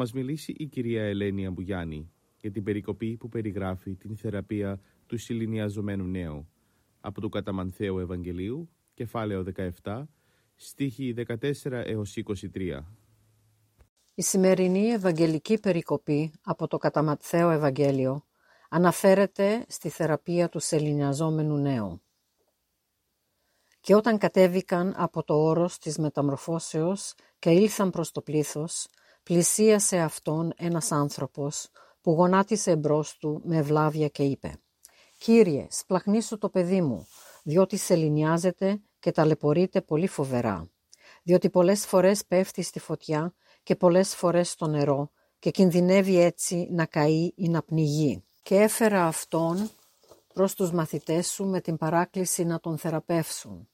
Μας μιλήσει η κυρία Ελένη Αμπουγιάννη για την περικοπή που περιγράφει την θεραπεία του συλληνιαζομένου νέου από του Καταμανθαίου Ευαγγελίου, κεφάλαιο 17, στίχη 14 έως 23. Η σημερινή Ευαγγελική περικοπή από το Καταμανθαίο Ευαγγέλιο αναφέρεται στη θεραπεία του σελινιαζόμενου νέου. Και όταν κατέβηκαν από το όρος της μεταμορφώσεως και ήλθαν προς το πλήθος, πλησίασε αυτόν ένας άνθρωπος που γονάτισε εμπρός του με ευλάβεια και είπε «Κύριε, σπλαχνίσου το παιδί μου, διότι σεληνιάζεται και ταλαιπωρείται πολύ φοβερά, διότι πολλές φορές πέφτει στη φωτιά και πολλές φορές στο νερό και κινδυνεύει έτσι να καεί ή να πνιγεί. Και έφερα αυτόν προς τους μαθητές σου με την παράκληση να τον θεραπεύσουν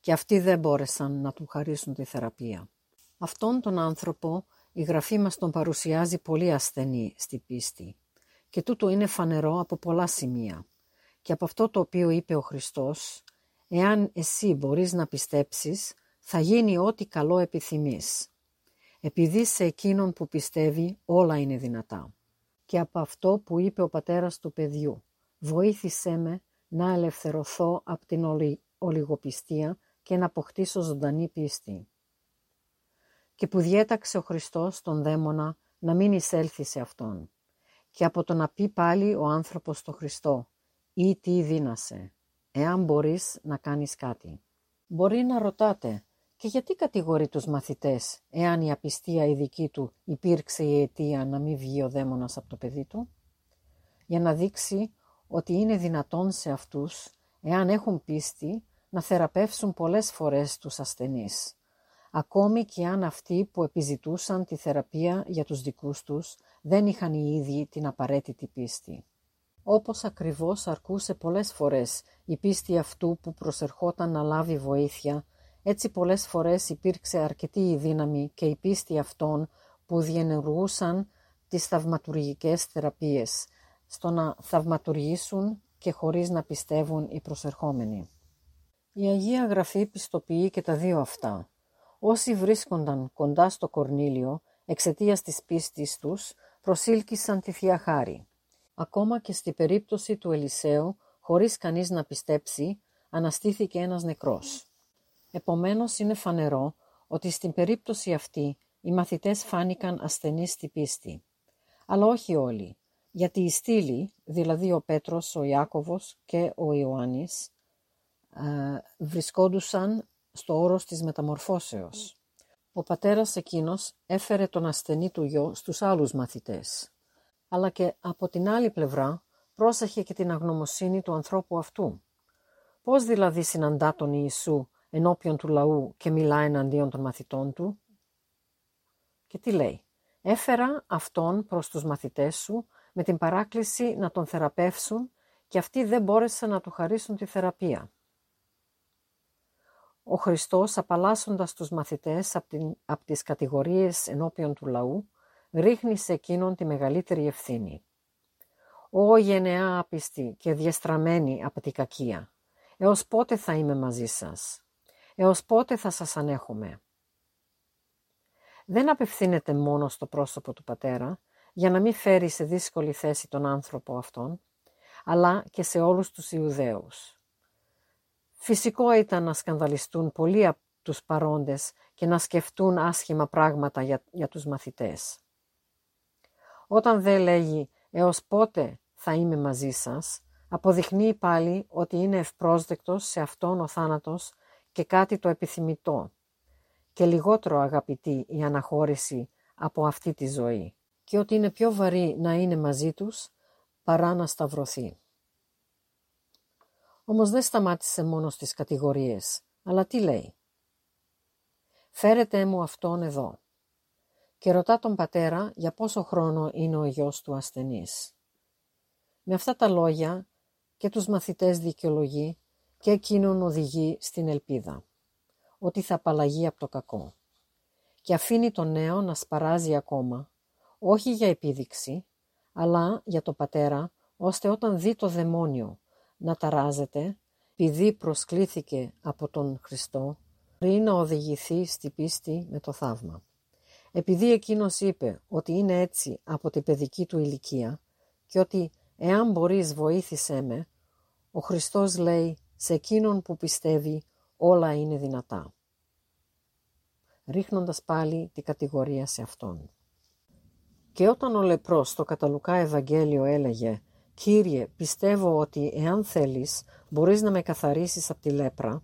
και αυτοί δεν μπόρεσαν να του χαρίσουν τη θεραπεία. Αυτόν τον άνθρωπο η Γραφή μας τον παρουσιάζει πολύ ασθενή στη πίστη και τούτο είναι φανερό από πολλά σημεία. Και από αυτό το οποίο είπε ο Χριστός, εάν εσύ μπορείς να πιστέψεις, θα γίνει ό,τι καλό επιθυμείς. Επειδή σε εκείνον που πιστεύει όλα είναι δυνατά. Και από αυτό που είπε ο πατέρας του παιδιού, βοήθησέ με να ελευθερωθώ από την ολιγοπιστία και να αποκτήσω ζωντανή πίστη και που διέταξε ο Χριστός τον δαίμονα να μην εισέλθει σε Αυτόν. Και από το να πει πάλι ο άνθρωπος στο Χριστό ή τι δύνασε, εάν μπορείς να κάνεις κάτι. Μπορεί να ρωτάτε και γιατί κατηγορεί τους μαθητές εάν η απιστία η δική του υπήρξε η αιτία να μην βγει ο δαίμονας από το παιδί του. Για να δείξει ότι είναι δυνατόν σε αυτούς, εάν έχουν πίστη, να θεραπεύσουν πολλές φορές τους ασθενείς ακόμη και αν αυτοί που επιζητούσαν τη θεραπεία για τους δικούς τους δεν είχαν οι ίδιοι την απαραίτητη πίστη. Όπως ακριβώς αρκούσε πολλές φορές η πίστη αυτού που προσερχόταν να λάβει βοήθεια, έτσι πολλές φορές υπήρξε αρκετή η δύναμη και η πίστη αυτών που διενεργούσαν τις θαυματουργικές θεραπείες, στο να θαυματουργήσουν και χωρίς να πιστεύουν οι προσερχόμενοι. Η Αγία Γραφή πιστοποιεί και τα δύο αυτά. Όσοι βρίσκονταν κοντά στο Κορνήλιο εξαιτίας της πίστης τους προσήλκησαν τη Θεία Χάρη. Ακόμα και στη περίπτωση του Ελισέου, χωρίς κανείς να πιστέψει, αναστήθηκε ένας νεκρός. Επομένως είναι φανερό ότι στην περίπτωση αυτή οι μαθητές φάνηκαν ασθενείς στη πίστη. Αλλά όχι όλοι, γιατί οι στήλοι, δηλαδή ο Πέτρος, ο Ιάκωβος και ο Ιωάννης, ε, βρισκόντουσαν στο όρος της μεταμορφώσεως. Ο πατέρας εκείνος έφερε τον ασθενή του γιο στους άλλους μαθητές. Αλλά και από την άλλη πλευρά πρόσεχε και την αγνωμοσύνη του ανθρώπου αυτού. Πώς δηλαδή συναντά τον Ιησού ενώπιον του λαού και μιλά εναντίον των μαθητών του; Και τι λέει; Έφερα αυτόν προς τους μαθητές σου με την παράκληση να τον θεραπεύσουν και αυτοί δεν μπόρεσαν να του χαρίσουν τη θεραπεία. Ο Χριστός, απαλλάσσοντας τους μαθητές από, την, από τις κατηγορίες ενώπιον του λαού, ρίχνει σε εκείνον τη μεγαλύτερη ευθύνη. «Ω γενεά άπιστη και διαστραμμένη από την κακία, έως πότε θα είμαι μαζί σας, έως πότε θα σας ανέχομαι». Δεν απευθύνεται μόνο στο πρόσωπο του Πατέρα, για να μην φέρει σε δύσκολη θέση τον άνθρωπο αυτόν, αλλά και σε όλους τους Ιουδαίους. Φυσικό ήταν να σκανδαλιστούν πολλοί από τους παρόντες και να σκεφτούν άσχημα πράγματα για, για τους μαθητές. Όταν δεν λέγει «έως πότε θα είμαι μαζί σας», αποδεικνύει πάλι ότι είναι ευπρόσδεκτος σε αυτόν ο θάνατος και κάτι το επιθυμητό και λιγότερο αγαπητή η αναχώρηση από αυτή τη ζωή. και ότι είναι πιο βαρύ να είναι μαζί τους παρά να σταυρωθεί. Όμως δεν σταμάτησε μόνο στις κατηγορίες, αλλά τι λέει; «Φέρετε μου αυτόν εδώ» και ρωτά τον πατέρα για πόσο χρόνο είναι ο γιος του ασθενής. Με αυτά τα λόγια και τους μαθητές δικαιολογεί και εκείνον οδηγεί στην ελπίδα, ότι θα απαλλαγεί από το κακό. Και αφήνει τον νέο να σπαράζει ακόμα, όχι για επίδειξη, αλλά για το πατέρα, ώστε όταν δει το δαιμόνιο να ταράζεται, επειδή προσκλήθηκε από τον Χριστό, πριν να οδηγηθεί στη πίστη με το θαύμα. Επειδή εκείνος είπε ότι είναι έτσι από την παιδική του ηλικία και ότι εάν μπορείς βοήθησέ με, ο Χριστός λέει σε εκείνον που πιστεύει όλα είναι δυνατά. Ρίχνοντας πάλι την κατηγορία σε αυτόν. Και όταν ο λεπρός στο Καταλουκά Ευαγγέλιο έλεγε «Κύριε, πιστεύω ότι εάν θέλεις μπορείς να με καθαρίσεις από τη λέπρα»,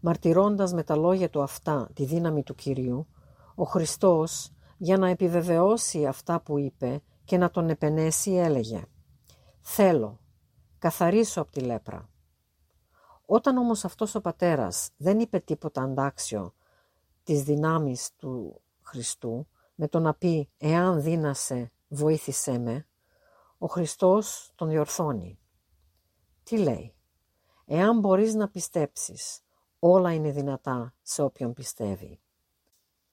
μαρτυρώντας με τα λόγια του αυτά τη δύναμη του Κυρίου, ο Χριστός για να επιβεβαιώσει αυτά που είπε και να τον επενέσει έλεγε «Θέλω, καθαρίσω από τη λέπρα». Όταν όμως αυτός ο πατέρας δεν είπε τίποτα αντάξιο της δυνάμεις του Χριστού με το να πει «Εάν δύνασε, βοήθησέ με», ο Χριστός τον διορθώνει. Τι λέει; «Εάν μπορείς να πιστέψεις, όλα είναι δυνατά σε όποιον πιστεύει».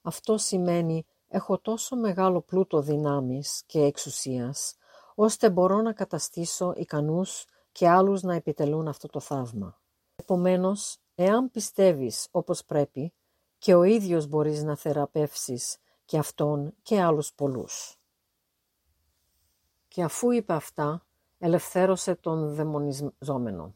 Αυτό σημαίνει έχω τόσο μεγάλο πλούτο δυνάμεις και εξουσίας, ώστε μπορώ να καταστήσω ικανούς και άλλους να επιτελούν αυτό το θαύμα. Επομένως, εάν πιστεύεις όπως πρέπει, και ο ίδιος μπορείς να θεραπεύσεις και αυτόν και άλλους πολλούς. Και αφού είπε αυτά, ελευθέρωσε τον δαιμονιζόμενο.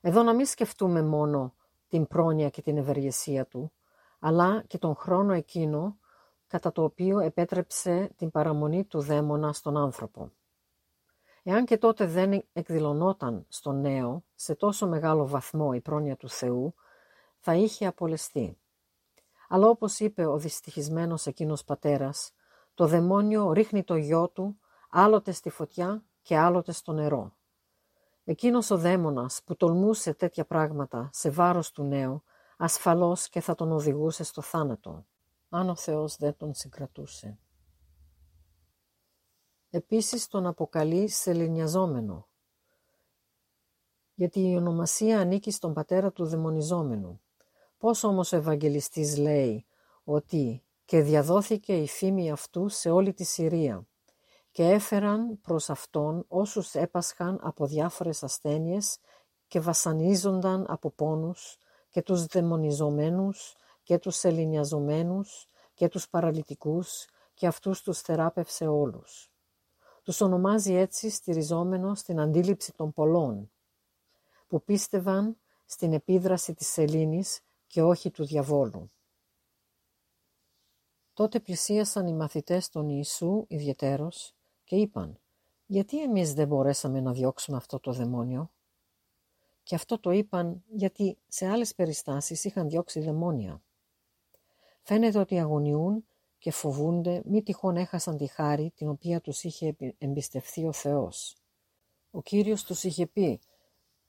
Εδώ να μην σκεφτούμε μόνο την πρόνοια και την ευεργεσία του, αλλά και τον χρόνο εκείνο κατά το οποίο επέτρεψε την παραμονή του δαίμονα στον άνθρωπο. Εάν και τότε δεν εκδηλωνόταν στον νέο σε τόσο μεγάλο βαθμό η πρόνοια του Θεού, θα είχε απολεστεί. Αλλά όπως είπε ο δυστυχισμένος εκείνος πατέρας, το δαιμόνιο ρίχνει το γιο του άλλοτε στη φωτιά και άλλοτε στο νερό. Εκείνος ο δαίμονας που τολμούσε τέτοια πράγματα σε βάρος του νέου, ασφαλώς και θα τον οδηγούσε στο θάνατο, αν ο Θεός δεν τον συγκρατούσε. Επίσης τον αποκαλεί σεληνιαζόμενο, γιατί η ονομασία ανήκει στον πατέρα του δαιμονιζόμενου. Πώς όμως ο Ευαγγελιστής λέει ότι «και διαδόθηκε η φήμη αυτού σε όλη τη Συρία και έφεραν προς αυτόν όσους έπασχαν από διάφορες ασθένειες και βασανίζονταν από πόνους και τους δαιμονιζομένους και τους ελληνιαζομένους και τους παραλυτικούς και αυτούς τους θεράπευσε όλους. Τους ονομάζει έτσι στηριζόμενο στην αντίληψη των πολλών, που πίστευαν στην επίδραση της σελήνης και όχι του διαβόλου. Τότε πλησίασαν οι μαθητές των Ιησού ιδιαιτέρως και είπαν «Γιατί εμείς δεν μπορέσαμε να διώξουμε αυτό το δαιμόνιο» και αυτό το είπαν γιατί σε άλλες περιστάσεις είχαν διώξει δαιμόνια. Φαίνεται ότι αγωνιούν και φοβούνται μη τυχόν έχασαν τη χάρη την οποία τους είχε εμπιστευθεί ο Θεός. Ο Κύριος τους είχε πει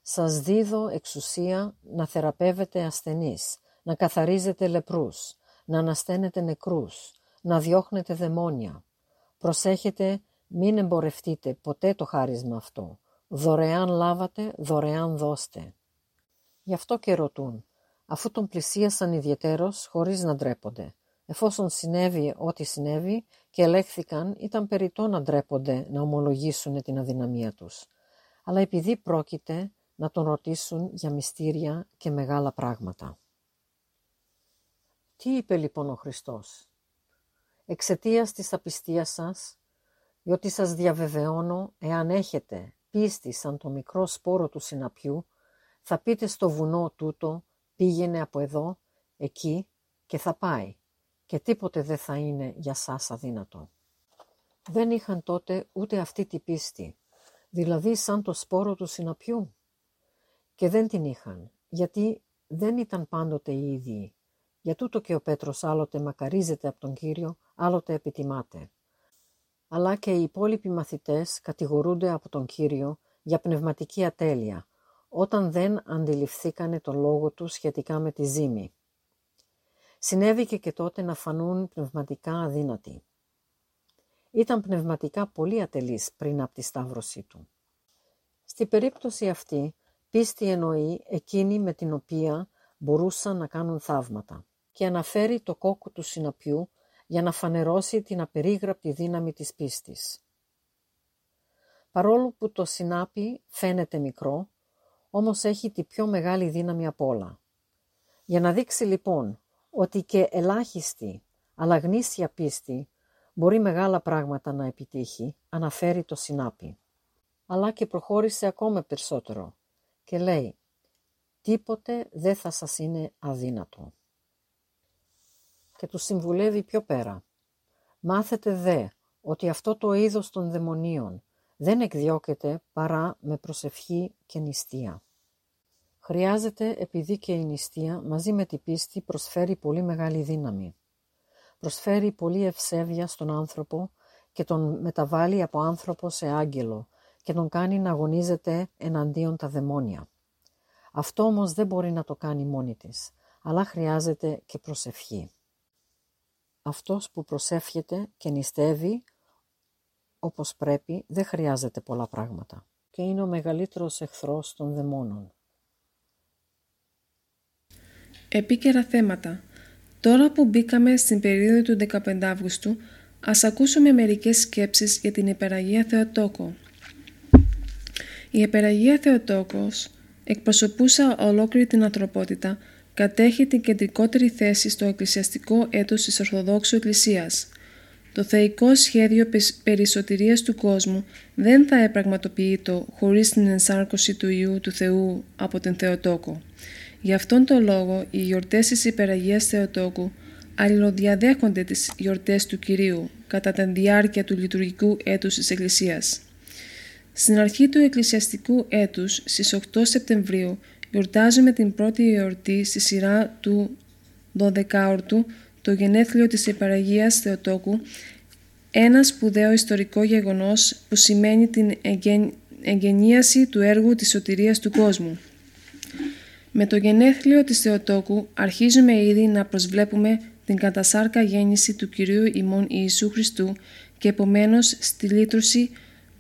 «Σας δίδω εξουσία να θεραπεύετε ασθενείς, να καθαρίζετε λεπρούς, να ανασταίνετε νεκρούς, να διώχνετε δαιμόνια. Προσέχετε μην εμπορευτείτε ποτέ το χάρισμα αυτό. Δωρεάν λάβατε, δωρεάν δώστε». Γι' αυτό και ρωτούν, αφού τον πλησίασαν ιδιαιτέρως χωρίς να ντρέπονται. Εφόσον συνέβη ό,τι συνέβη και ελέγχθηκαν, ήταν περιττό να ντρέπονται να ομολογήσουν την αδυναμία τους. Αλλά επειδή πρόκειται να τον ρωτήσουν για μυστήρια και μεγάλα πράγματα. Τι είπε λοιπόν ο Χριστός; Εξαιτίας της απιστίας σας, διότι σας διαβεβαιώνω, εάν έχετε πίστη σαν το μικρό σπόρο του συναπιού, θα πείτε στο βουνό τούτο, πήγαινε από εδώ, εκεί και θα πάει και τίποτε δεν θα είναι για σας αδύνατο. Δεν είχαν τότε ούτε αυτή τη πίστη, δηλαδή σαν το σπόρο του συναπιού. Και δεν την είχαν, γιατί δεν ήταν πάντοτε οι ίδιοι. Για τούτο και ο Πέτρος άλλοτε μακαρίζεται από τον Κύριο, άλλοτε επιτιμάται. Αλλά και οι υπόλοιποι μαθητές κατηγορούνται από τον Κύριο για πνευματική ατέλεια, όταν δεν αντιληφθήκανε το λόγο τους σχετικά με τη ζήμη. Συνέβηκε και τότε να φανούν πνευματικά αδύνατοι. Ήταν πνευματικά πολύ ατελής πριν από τη σταύρωσή του. Στη περίπτωση αυτή, πίστη εννοεί εκείνη με την οποία μπορούσαν να κάνουν θαύματα και αναφέρει το κόκκο του συναπιού για να φανερώσει την απερίγραπτη δύναμη της πίστης. Παρόλο που το συνάπι φαίνεται μικρό, όμως έχει τη πιο μεγάλη δύναμη από όλα. Για να δείξει λοιπόν ότι και ελάχιστη αλλά γνήσια πίστη μπορεί μεγάλα πράγματα να επιτύχει, αναφέρει το συνάπι. Αλλά και προχώρησε ακόμα περισσότερο και λέει «Τίποτε δεν θα σας είναι αδύνατο» και τους συμβουλεύει πιο πέρα. Μάθετε δε ότι αυτό το είδος των δαιμονίων δεν εκδιώκεται παρά με προσευχή και νηστεία. Χρειάζεται επειδή και η νηστεία μαζί με την πίστη προσφέρει πολύ μεγάλη δύναμη. Προσφέρει πολύ ευσέβεια στον άνθρωπο και τον μεταβάλλει από άνθρωπο σε άγγελο και τον κάνει να αγωνίζεται εναντίον τα δαιμόνια. Αυτό όμως δεν μπορεί να το κάνει μόνη της, αλλά χρειάζεται και προσευχή. Αυτός που προσεύχεται και νηστεύει όπως πρέπει δεν χρειάζεται πολλά πράγματα και είναι ο μεγαλύτερος εχθρός των δαιμόνων. Επίκαιρα θέματα. Τώρα που μπήκαμε στην περίοδο του 15 Αύγουστου, ας ακούσουμε μερικές σκέψεις για την Υπεραγία Θεοτόκο. Η Υπεραγία Θεοτόκος εκπροσωπούσα ολόκληρη την ανθρωπότητα κατέχει την κεντρικότερη θέση στο εκκλησιαστικό έτος της Ορθοδόξου Εκκλησίας. Το θεϊκό σχέδιο περισσοτηρίας του κόσμου δεν θα επραγματοποιείτο χωρίς την ενσάρκωση του Ιού του Θεού από την Θεοτόκο. Γι' αυτόν τον λόγο οι γιορτές της Υπεραγίας Θεοτόκου αλληλοδιαδέχονται τις γιορτές του Κυρίου κατά τη διάρκεια του λειτουργικού έτους της Εκκλησίας. Στην αρχή του εκκλησιαστικού έτους, στις 8 Σεπτεμβρίου, Γιορτάζουμε την πρώτη εορτή στη σειρά του 12ορτου, το γενέθλιο της Επαραγίας Θεοτόκου, ένα σπουδαίο ιστορικό γεγονός που σημαίνει την εγγενίαση του έργου της σωτηρίας του κόσμου. Με το γενέθλιο της Θεοτόκου αρχίζουμε ήδη να προσβλέπουμε την κατασάρκα γέννηση του Κυρίου ημών Ιησού Χριστού και επομένως στη λύτρωση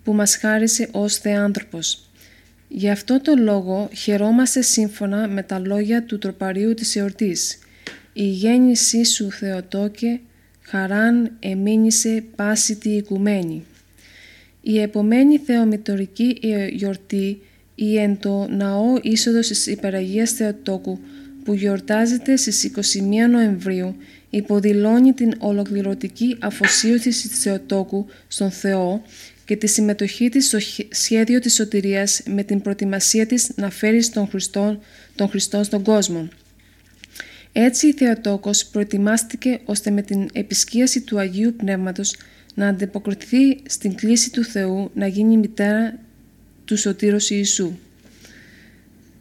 που μας χάρισε ως Θεάνθρωπος. Γι' αυτό το λόγο χαιρόμαστε σύμφωνα με τα λόγια του τροπαρίου της εορτής. «Η γέννησή σου Θεοτόκε, χαράν εμήνυσε πάση τη οικουμένη». Η επομένη θεομητορική γιορτή η εν το ναό είσοδος της Υπεραγίας Θεοτόκου που γιορτάζεται στις 21 Νοεμβρίου υποδηλώνει την ολοκληρωτική αφοσίωση της Θεοτόκου στον Θεό και τη συμμετοχή της στο σχέδιο της σωτηρίας με την προετοιμασία της να φέρει τον Χριστό, τον Χριστό στον κόσμο. Έτσι η Θεοτόκος προετοιμάστηκε ώστε με την επισκίαση του Αγίου Πνεύματος να αντιποκριθεί στην κλίση του Θεού να γίνει μητέρα του Σωτήρος Ιησού.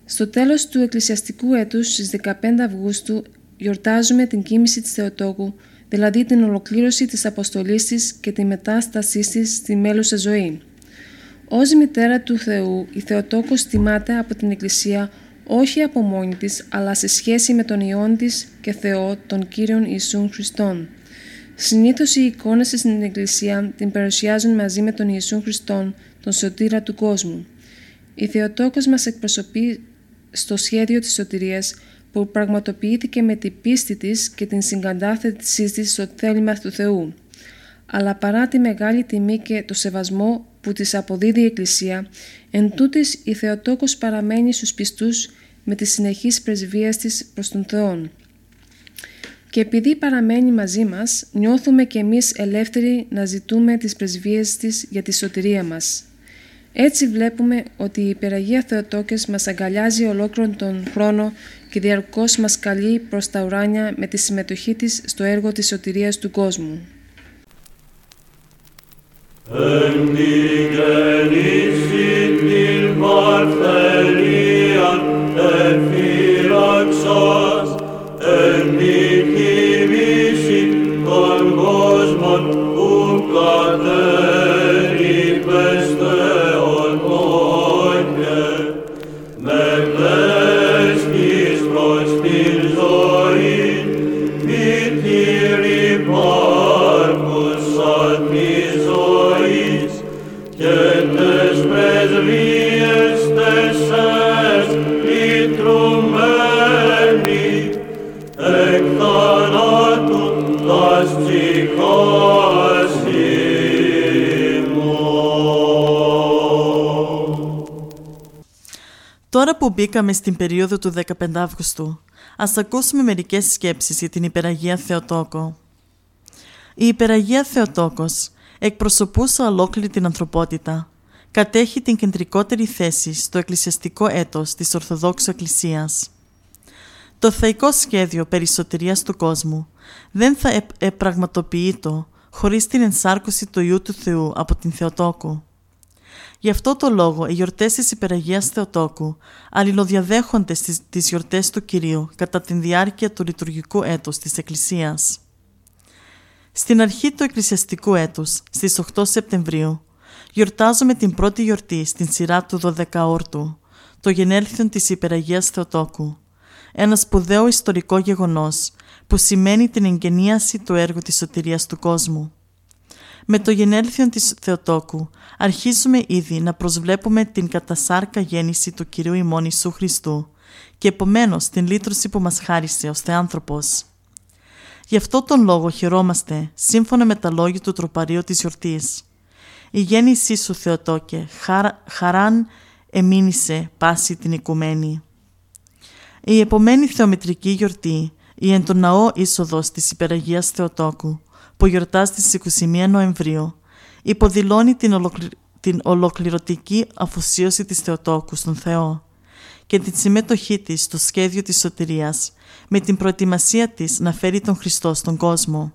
Στο τέλος του εκκλησιαστικού έτους στις 15 Αυγούστου γιορτάζουμε την κοίμηση της Θεοτόκου δηλαδή την ολοκλήρωση της αποστολής της και τη μετάστασή της στη μέλουσα ζωή. Ως μητέρα του Θεού, η Θεοτόκος τιμάται από την Εκκλησία όχι από μόνη της, αλλά σε σχέση με τον Υιόν της και Θεό, τον Κύριον Ιησούν Χριστόν. Συνήθως οι εικόνες στην Εκκλησία την παρουσιάζουν μαζί με τον Ιησούν Χριστόν, τον σωτήρα του κόσμου. Η Θεοτόκος μας εκπροσωπεί στο σχέδιο της σωτηρίας που πραγματοποιήθηκε με την πίστη της και την συγκατάθεσή της στο θέλημα του Θεού. Αλλά παρά τη μεγάλη τιμή και το σεβασμό που της αποδίδει η Εκκλησία, εν τούτης η Θεοτόκος παραμένει στους πιστούς με τις συνεχείς πρεσβείες της προς τον Θεό. Και επειδή παραμένει μαζί μας, νιώθουμε και εμείς ελεύθεροι να ζητούμε τις πρεσβείες της για τη σωτηρία μας. Έτσι βλέπουμε ότι η Υπεραγία Θεοτόκες μας αγκαλιάζει ολόκληρον τον χρόνο και διαρκώς μας καλεί προς τα ουράνια με τη συμμετοχή της στο έργο της σωτηρίας του κόσμου. Εν που μπήκαμε στην περίοδο του 15 Αύγουστου, ας ακούσουμε μερικές σκέψεις για την Υπεραγία Θεοτόκο. Η Υπεραγία Θεοτόκος εκπροσωπούσε ολόκληρη την ανθρωπότητα. Κατέχει την κεντρικότερη θέση στο εκκλησιαστικό έτος της Ορθοδόξου Εκκλησίας. Το θεϊκό σχέδιο περισωτερίας του κόσμου δεν θα επραγματοποιείτο χωρίς την ενσάρκωση του Ιού του Θεού από την Θεοτόκου. Γι' αυτό το λόγο οι γιορτές της Υπεραγίας Θεοτόκου αλληλοδιαδέχονται στις, τις γιορτές του Κυρίου κατά τη διάρκεια του λειτουργικού έτους της Εκκλησίας. Στην αρχή του εκκλησιαστικού έτους, στις 8 Σεπτεμβρίου, γιορτάζουμε την πρώτη γιορτή στην σειρά του 12 όρτου, το γενέλθιον της Υπεραγίας Θεοτόκου, ένα σπουδαίο ιστορικό γεγονός που σημαίνει την εγγενίαση του έργου της σωτηρίας του κόσμου. Με το γενέλθιον της Θεοτόκου αρχίζουμε ήδη να προσβλέπουμε την κατασάρκα γέννηση του Κυρίου ημών Ιησού Χριστού και επομένως την λύτρωση που μας χάρισε ως Θεάνθρωπος. Γι' αυτό τον λόγο χαιρόμαστε, σύμφωνα με τα λόγια του τροπαρίου της γιορτής. Η γέννησή σου Θεοτόκε, χαράν εμήνυσε πάση την οικουμένη. Η επομένη θεομητρική γιορτή, η εν το ναό είσοδος της Υπεραγίας Θεοτόκου, που γιορτάζει στις 21 Νοεμβρίου, υποδηλώνει την, την ολοκληρωτική αφοσίωση της Θεοτόκου στον Θεό και την συμμετοχή της στο σχέδιο της σωτηρίας με την προετοιμασία της να φέρει τον Χριστό στον κόσμο.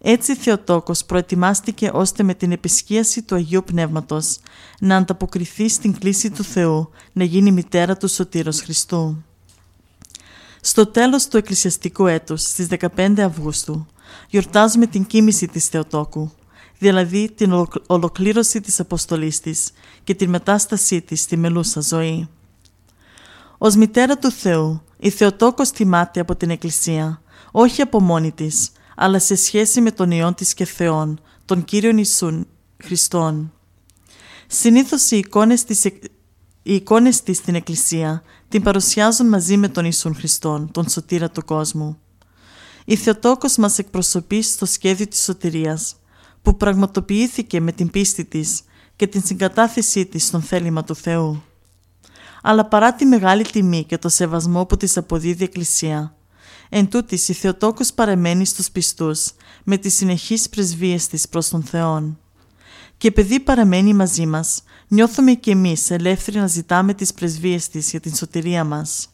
Έτσι Θεοτόκος προετοιμάστηκε ώστε με την επισκίαση του Αγίου Πνεύματος να ανταποκριθεί στην κλίση του Θεού να γίνει μητέρα του Σωτήρος Χριστού. Στο τέλος του εκκλησιαστικού έτους, στις 15 Αυγούστου, γιορτάζουμε την κοίμηση της Θεοτόκου, δηλαδή την ολοκλήρωση της αποστολής της και την μετάστασή της στη μελούσα ζωή. Ως μητέρα του Θεού, η Θεοτόκος τιμάται από την Εκκλησία, όχι από μόνη της, αλλά σε σχέση με τον Υιόν της και Θεόν, τον Κύριον Ιησούν Χριστόν. Συνήθως οι εικόνες της, οι εικόνες της στην Εκκλησία την παρουσιάζουν μαζί με τον Ιησούν Χριστόν, τον σωτήρα του κόσμου. Η Θεοτόκος μας εκπροσωπεί στο σχέδιο της σωτηρίας, που πραγματοποιήθηκε με την πίστη της και την συγκατάθεσή της στον θέλημα του Θεού αλλά παρά τη μεγάλη τιμή και το σεβασμό που της αποδίδει η Εκκλησία. Εν τούτης, η Θεοτόκος παρεμένει στους πιστούς με τις συνεχείς πρεσβείες της προς τον Θεόν. Και επειδή παραμένει μαζί μας, νιώθουμε και εμείς ελεύθεροι να ζητάμε τις πρεσβείες της για την σωτηρία μας.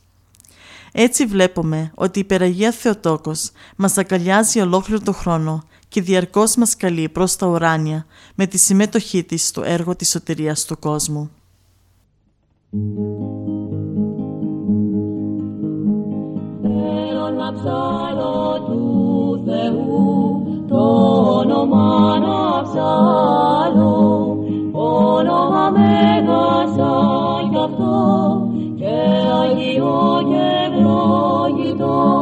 Έτσι βλέπουμε ότι η Υπεραγία Θεοτόκος μας αγκαλιάζει ολόκληρο το χρόνο και διαρκώς μας καλεί προς τα ουράνια με τη συμμετοχή της στο έργο της σωτηρίας του κόσμου. Θέλω να ψάλω του Θεού το όνομα να ψάλω όνομα μέγασα κι αυτό και Αγίο και ευλόγητο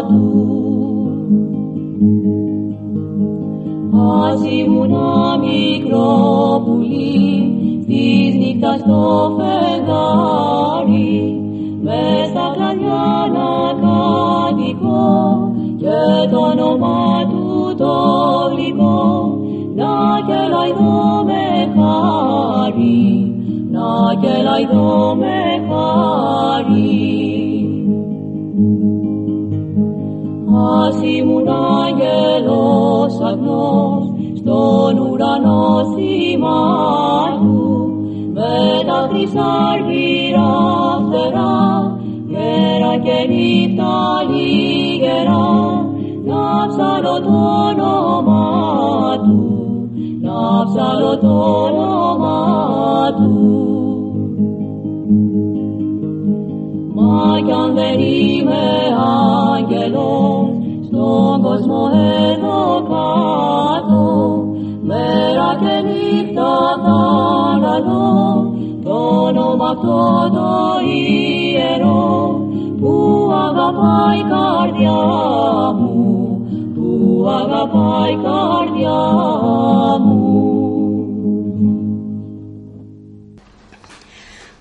μικρό πουλί της νύχτας το φεγγάρι. Μες στα κλαδιά να κατοικώ και το όνομα του το γλυκό. Να κελαϊδώ με χάρη να κελαϊδώ με χάρη. Ας ήμουν άγγελος αγνός στον ουρανό σημάδου με τα χρυσάργυρα φτερά μέρα και νύχτα λίγερα να ψαλώ το όνομα του να ψαλώ το όνομα Του. Μα κι αν δεν είμαι άγγελος, στον κόσμο εδώ κάτω, μέρα και νύχτα θα λαλώ, το όνομα αυτό το ιερό, που αγαπάει η καρδιά μου, που αγαπάει η καρδιά μου.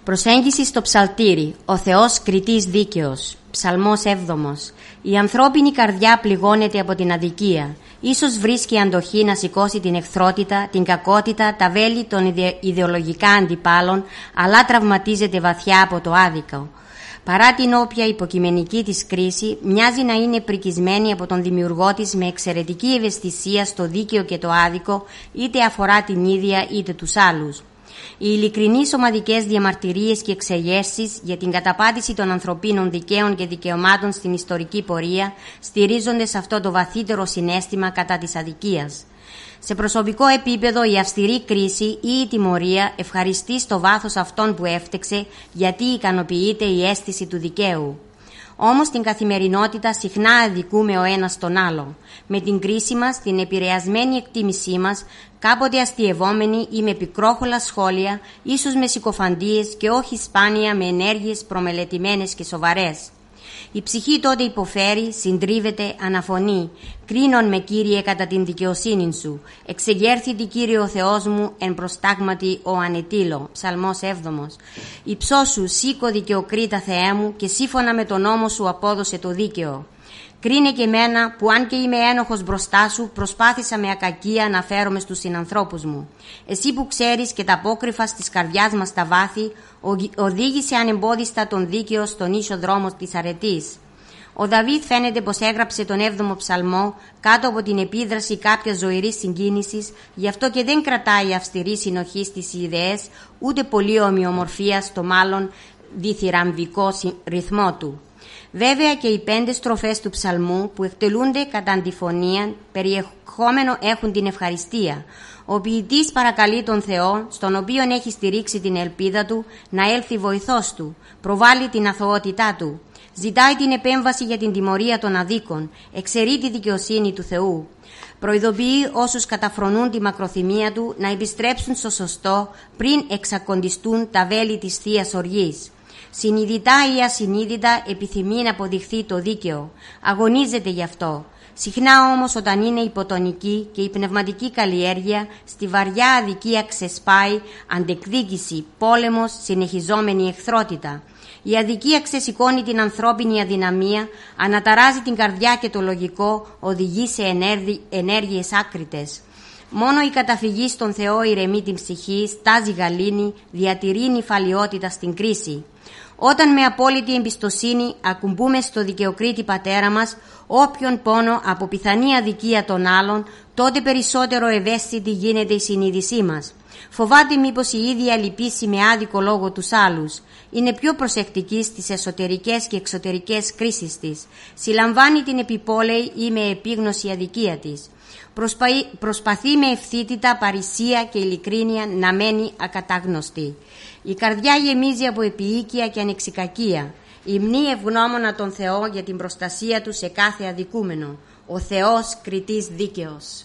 Προσέγγιση στο ψαλτήρι. Ο Θεός κριτής δίκαιος. Ψαλμός 7. Η ανθρώπινη καρδιά πληγώνεται από την αδικία. Ίσως βρίσκει αντοχή να σηκώσει την εχθρότητα, την κακότητα, τα βέλη των ιδε- ιδεολογικά αντιπάλων, αλλά τραυματίζεται βαθιά από το άδικο. Παρά την όποια υποκειμενική της κρίση, μοιάζει να είναι πρικισμένη από τον δημιουργό της με εξαιρετική ευαισθησία στο δίκαιο και το άδικο, είτε αφορά την ίδια είτε τους άλλους. Οι ειλικρινείς ομαδικές διαμαρτυρίες και εξεγέρσεις για την καταπάτηση των ανθρωπίνων δικαίων και δικαιωμάτων στην ιστορική πορεία στηρίζονται σε αυτό το βαθύτερο συνέστημα κατά της αδικίας. Σε προσωπικό επίπεδο η αυστηρή κρίση ή η τιμωρία ευχαριστεί στο βάθος αυτόν που έφτεξε γιατί ικανοποιείται η αίσθηση του δικαίου. Όμως στην καθημερινότητα συχνά αδικούμε ο ένας τον άλλο. Με την κρίση μας, την επηρεασμένη εκτίμησή μας, κάποτε αστειευόμενοι ή με πικρόχολα σχόλια, ίσως με συκοφαντίες και όχι σπάνια με ενέργειες προμελετημένες και σοβαρές. Η ψυχή τότε υποφέρει, συντρίβεται, αναφωνεί. Κρίνον με Κύριε κατά την δικαιοσύνη σου. Εξεγέρθητη Κύριε ο Θεός μου εν προστάγματι ο ανετήλω. Ψαλμός 7. Υψώσου σήκω δικαιοκρίτα Θεέ μου και σύμφωνα με τον νόμο σου απόδοσε το δίκαιο. Κρίνε και εμένα που αν και είμαι ένοχος μπροστά σου προσπάθησα με ακακία να φέρομαι στους συνανθρώπους μου. Εσύ που ξέρεις και τα απόκρυφα στις καρδιάς μας τα βάθη οδη- οδήγησε ανεμπόδιστα τον δίκαιο στον ίσο δρόμο της αρετής. Ο Δαβίδ φαίνεται πως έγραψε τον 7ο ψαλμό κάτω από την επίδραση κάποιας ζωηρής συγκίνησης, γι' αυτό και δεν κρατάει αυστηρή συνοχή στις ιδέες, ούτε πολύ ομοιομορφία στο μάλλον διθυραμβικό συ- ρυθμό του. Βέβαια και οι πέντε στροφές του ψαλμού που εκτελούνται κατά αντιφωνία περιεχόμενο έχουν την ευχαριστία. Ο ποιητής παρακαλεί τον Θεό, στον οποίο έχει στηρίξει την ελπίδα του, να έλθει βοηθός του, προβάλλει την αθωότητά του. Ζητάει την επέμβαση για την τιμωρία των αδίκων, εξαιρεί τη δικαιοσύνη του Θεού. Προειδοποιεί όσους καταφρονούν τη μακροθυμία του να επιστρέψουν στο σωστό πριν εξακοντιστούν τα βέλη της Θείας Οργής. Συνειδητά ή ασυνείδητα επιθυμεί να αποδειχθεί το δίκαιο. Αγωνίζεται γι' αυτό. Συχνά όμως όταν είναι υποτονική και η πνευματική καλλιέργεια στη βαριά αδικία ξεσπάει αντεκδίκηση, πόλεμος, συνεχιζόμενη εχθρότητα. Η αδικία ξεσηκώνει την ανθρώπινη αδυναμία, αναταράζει την καρδιά και το λογικό, οδηγεί σε ενέργει- ενέργειες άκρητες. Μόνο η καταφυγή στον Θεό ηρεμεί την ψυχή, στάζει γαλήνη, διατηρεί νυφαλιότητα στην κρίση. Όταν με απόλυτη εμπιστοσύνη ακουμπούμε στο δικαιοκρίτη πατέρα μας όποιον πόνο από πιθανή αδικία των άλλων, τότε περισσότερο ευαίσθητη γίνεται η συνείδησή μας. Φοβάται μήπως η ίδια λυπήσει με άδικο λόγο τους άλλους. Είναι πιο προσεκτική στις εσωτερικές και εξωτερικές κρίσεις της. Συλλαμβάνει την επιπόλαιη ή με επίγνωση αδικία της. Προσπαεί- προσπαθεί με ευθύτητα, παρησία και ειλικρίνεια να μένει ακατάγνωστη. Η καρδιά γεμίζει από επιοίκεια και ανεξικακία. Υμνεί ευγνώμονα τον Θεό για την προστασία του σε κάθε αδικούμενο. Ο Θεός κριτής δίκαιος.